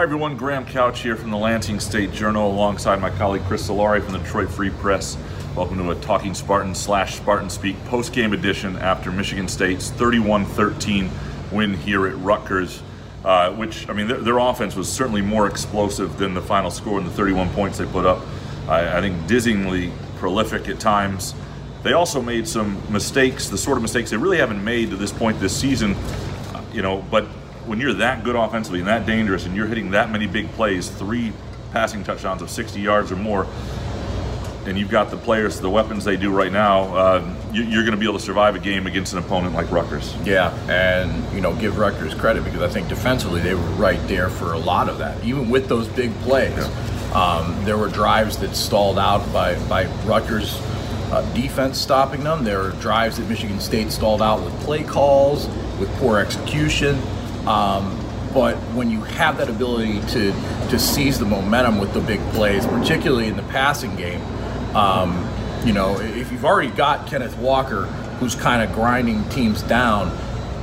Hi everyone, Graham Couch here from the Lansing State Journal alongside my colleague Chris Solari from the Detroit Free Press. Welcome to a Talking Spartan slash Spartan Speak post-game edition after Michigan State's 31-13 win here at Rutgers, uh, which, I mean, their, their, offense was certainly more explosive than the final score and the 31 points they put up. I, I think dizzyingly prolific at times. They also made some mistakes, the sort of mistakes they really haven't made to this point this season, uh, you know, but when you're that good offensively and that dangerous and you're hitting that many big plays, three passing touchdowns of 60 yards or more, and you've got the players, the weapons they do right now, uh, you, are going to be able to survive a game against an opponent like Rutgers. Yeah, and you know, give Rutgers credit because I think defensively they were right there for a lot of that, even with those big plays. Yeah. Um, there were drives that stalled out by by Rutgers. Uh, defense stopping them. There were drives that Michigan State stalled out with play calls, with poor execution. Um, but when you have that ability to to seize the momentum with the big plays, particularly in the passing game, um, you know, if you've already got Kenneth Walker, who's kind of grinding teams down,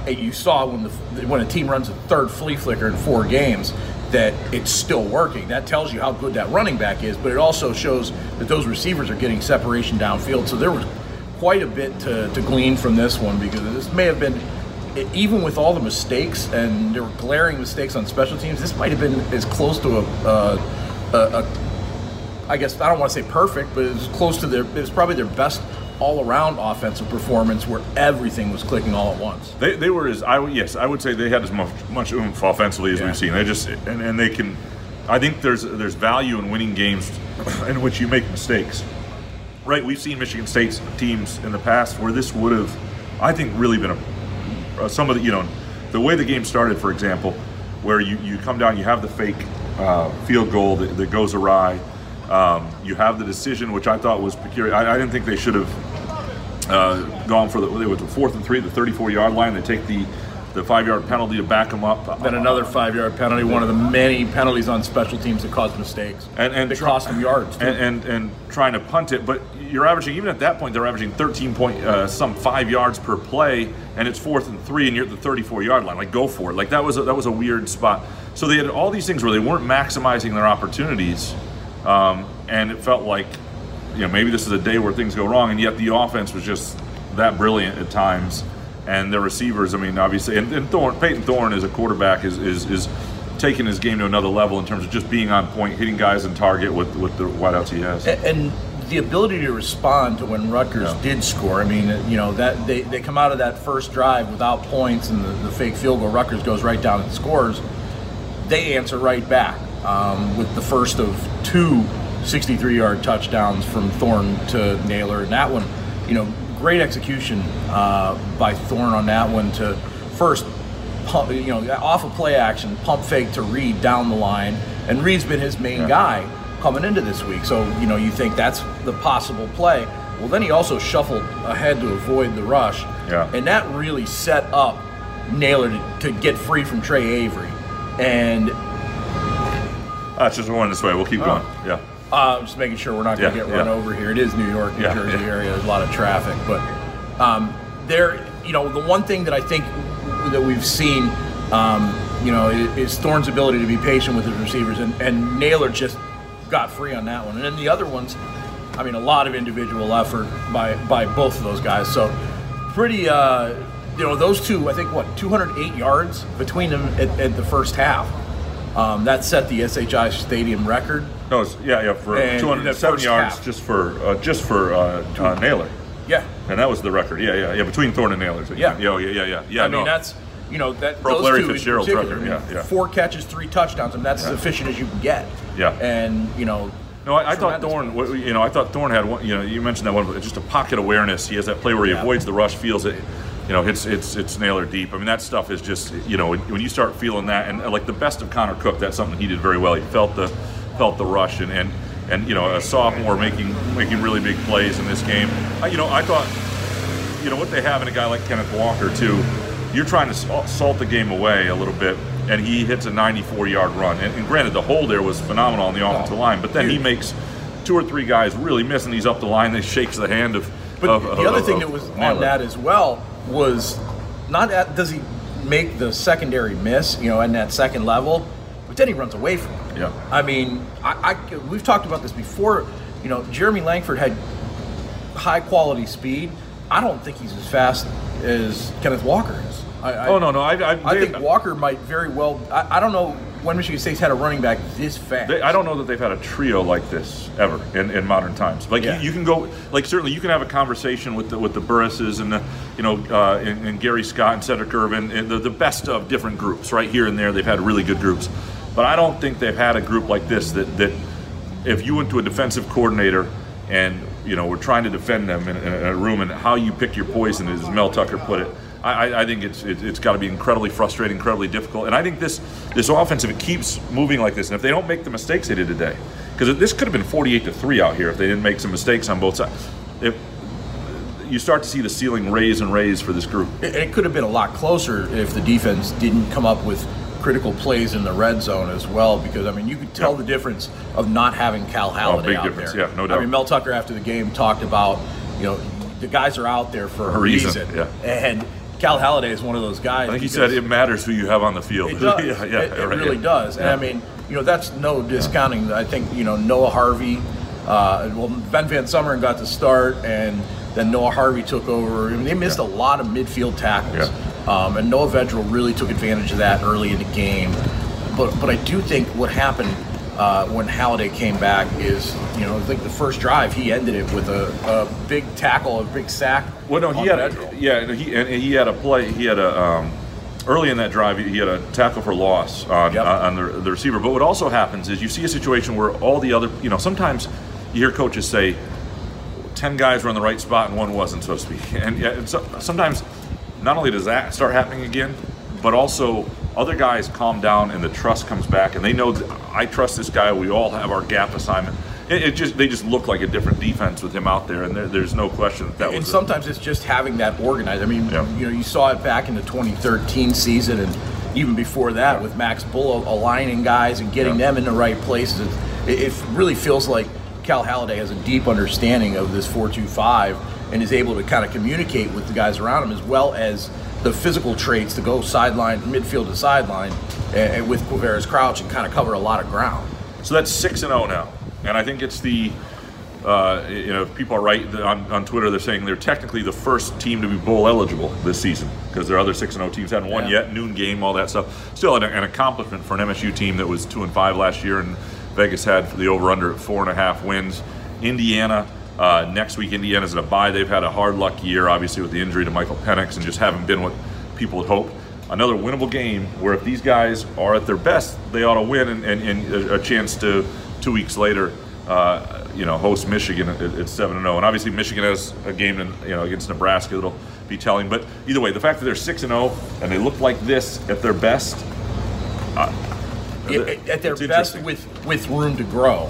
you saw when the when a team runs a third flea flicker in four games that it's still working. That tells you how good that running back is, but it also shows that those receivers are getting separation downfield. So there was quite a bit to, to glean from this one because this may have been even with all the mistakes and there were glaring mistakes on special teams, this might have been as close to a, a, a, a I guess I don't want to say perfect, but it was close to their. It was probably their best all-around offensive performance where everything was clicking all at once. They, they were as I yes I would say they had as much, much oomph offensively as yeah. we've seen. They just and, and they can. I think there's there's value in winning games in which you make mistakes. Right, we've seen Michigan State's teams in the past where this would have, I think, really been a uh, some of the you know the way the game started, for example, where you, you come down, you have the fake uh, field goal that, that goes awry. Um, you have the decision, which I thought was peculiar. I, I didn't think they should have uh, gone for the. It was the fourth and three, the 34 yard line. They take the the five yard penalty to back them up. Then another five yard penalty, one of the many penalties on special teams that caused mistakes. And, and they cost them yards. And, and, and trying to punt it, but you're averaging even at that point they're averaging 13 point uh, some five yards per play, and it's fourth and three, and you're at the 34 yard line. Like go for it. Like that was a, that was a weird spot. So they had all these things where they weren't maximizing their opportunities, um, and it felt like you know maybe this is a day where things go wrong, and yet the offense was just that brilliant at times and the receivers. I mean, obviously, and, and Payton Thorne as a quarterback is, is is taking his game to another level in terms of just being on point, hitting guys in target with with the wideouts he has. And, the ability to respond to when Rutgers yeah. did score. I mean, you know that they, they come out of that first drive without points, and the, the fake field goal. Rutgers goes right down and scores. They answer right back um, with the first of two 63-yard touchdowns from Thorne to Nailor, and that one, you know, great execution uh, by Thorne on that one to first pump, you know, off of play action, pump fake to Reed down the line, and Reed's been his main yeah. guy coming into this week. So you know, you think that's the possible play. Well, then he also shuffled ahead to avoid the rush, yeah. and that really set up Nailor to, to get free from Trey Avery, and that's just going this way. We'll keep oh. going. Yeah. Uh, just making sure we're not going to yeah, get run yeah. over here. It is New York, New yeah, Jersey area. There's a lot of traffic, but um, there, you know, the one thing that I think that we've seen, um, you know, is Thorne's ability to be patient with his receivers, and, and Nailor just got free on that one. And then the other ones, I mean, a lot of individual effort by by both of those guys. So pretty, uh, you know, those two, I think, what 208 yards between them at, at the first half. Um, that set the SHI Stadium record. No, yeah, yeah, for and 207 yards half. just for uh, just for uh, uh, Nailor. Yeah, and that was the record. Yeah, yeah, yeah, between Thorne and Nailor. So yeah, yeah, yeah, yeah, yeah. yeah I no. mean, that's you know that Broke those Larry Fitzgerald's record, yeah, yeah. Four catches, three touchdowns. I mean, that's as efficient as you can get. Yeah. And you know, No, I, I thought plays. You know, I thought Thorne had one. You know, you mentioned that one. Just a pocket awareness. He has that play where he Yeah. avoids the rush, feels it. You know, it's it's it's Nailor deep. I mean, that stuff is just. You know, when, you start feeling that, and like the best of Connor Cook, that's something he did very well. He felt the felt the rush, and and and you know, a sophomore making making really big plays in this game. I, you know, I thought. You know what they have in a guy like Kenneth Walker too. You're trying to salt uh, salt the game away a little bit, and he hits a 94-yard run. And, and granted, the hole there was phenomenal on the oh, offensive line, but then he makes two or three guys really missing he's up the line. That shakes the hand of. But of- the of- other of- thing that was on Nailor. that as well was not at, does he make the secondary miss, you know, in that second level, but then he runs away from it. Yeah. I mean, I, I we've talked about this before. You know, Jeremy Langford had high quality speed. I don't think he's as fast as Kenneth Walker is. I, I, Oh no, no, I, I, I think Walker might very well. I, I don't know when Michigan State's had a running back this fast. They, I don't know that they've had a trio like this ever in, in modern times. Like Yeah. you, you can go, like certainly you can have a conversation with the with the Burrises and the, you know, uh, and, and Gary Scott and Cedric Irvin and the, the best of different groups. Right here and there, they've had really good groups, but I don't think they've had a group like this that that if you went to a defensive coordinator and you know we're trying to defend them in, in a room and how you pick your poison, as Mel Tucker put it. I, I- think it's it, it's got to be incredibly frustrating, incredibly difficult, and I think this this offense, if it keeps moving like this, and if they don't make the mistakes they did today, because this could have been 48 to three out here if they didn't make some mistakes on both sides. If you start to see the ceiling raise and raise for this group, It, it could have been a lot closer if the defense didn't come up with critical plays in the red zone as well. Because I mean, you could tell Yeah. the difference of not having Cal Haladay oh, big out difference. there. Yeah, no doubt. I mean, Mel Tucker after the game talked about, you know, the guys are out there for a, A reason, yeah. and Cal Haladay is one of those guys. I think he said it matters who you have on the field. it does. yeah, yeah, it, it right, really yeah. does. And. I mean, you know, that's no discounting. I think you know Noah Harvey. Uh, well, Ben VanSumeren got the start, and then Noah Harvey took over. I mean, they missed a lot of midfield tackles, um, and Noah Vedral really took advantage of that early in the game. But but I do think what happened. Uh, when Haladay came back, is you know I think the first drive he ended it with a, a big tackle, a big sack. Well, no, he had Vedral. a, yeah, he and he had a play. He had a um, early in that drive. He had a tackle for loss on Yep. on the, the receiver. But what also happens is you see a situation where all the other, you know, sometimes you hear coaches say, 10 guys were in the right spot and one wasn't, so to speak. And, yeah, and so, sometimes not only does that start happening again, but also other guys calm down and the trust comes back and they know that I trust this guy. We all have our gap assignment. It, it just they just look like a different defense with him out there, and there, there's no question that that and sometimes it's just having that organized. I mean, Yeah. you know, you saw it back in the 2013 season, and even before that with Max Bull aligning guys and getting Yeah. them in the right places. It, it really feels like Cal Haladay has a deep understanding of this 4-2-5 and is able to kind of communicate with the guys around him as well as the physical traits to go sideline, midfield to sideline, and, with Quavaris Crouch and kind of cover a lot of ground. So that's six and zero now, and I think it's the. Uh, you know, if people are right on, on Twitter. They're saying they're technically the first team to be bowl eligible this season because their other six and zero teams haven't won Yeah. yet. Noon game, all that stuff. Still an, an accomplishment for an MSU team that was two and five last year, and Vegas had the over under at four and a half wins. Indiana. Uh, next week, Indiana's in a bye. They've had a hard luck year, obviously, with the injury to Michael Penix, and just haven't been what people had hoped. Another winnable game where if these guys are at their best, they ought to win and, and, and a, chance to two weeks later, uh, you know, host Michigan at, at seven and zero. And obviously, Michigan has a game, in, you know, against Nebraska that'll be telling. But either way, the fact that they're six and zero and they look like this at their best, At- at their best with, with room to grow.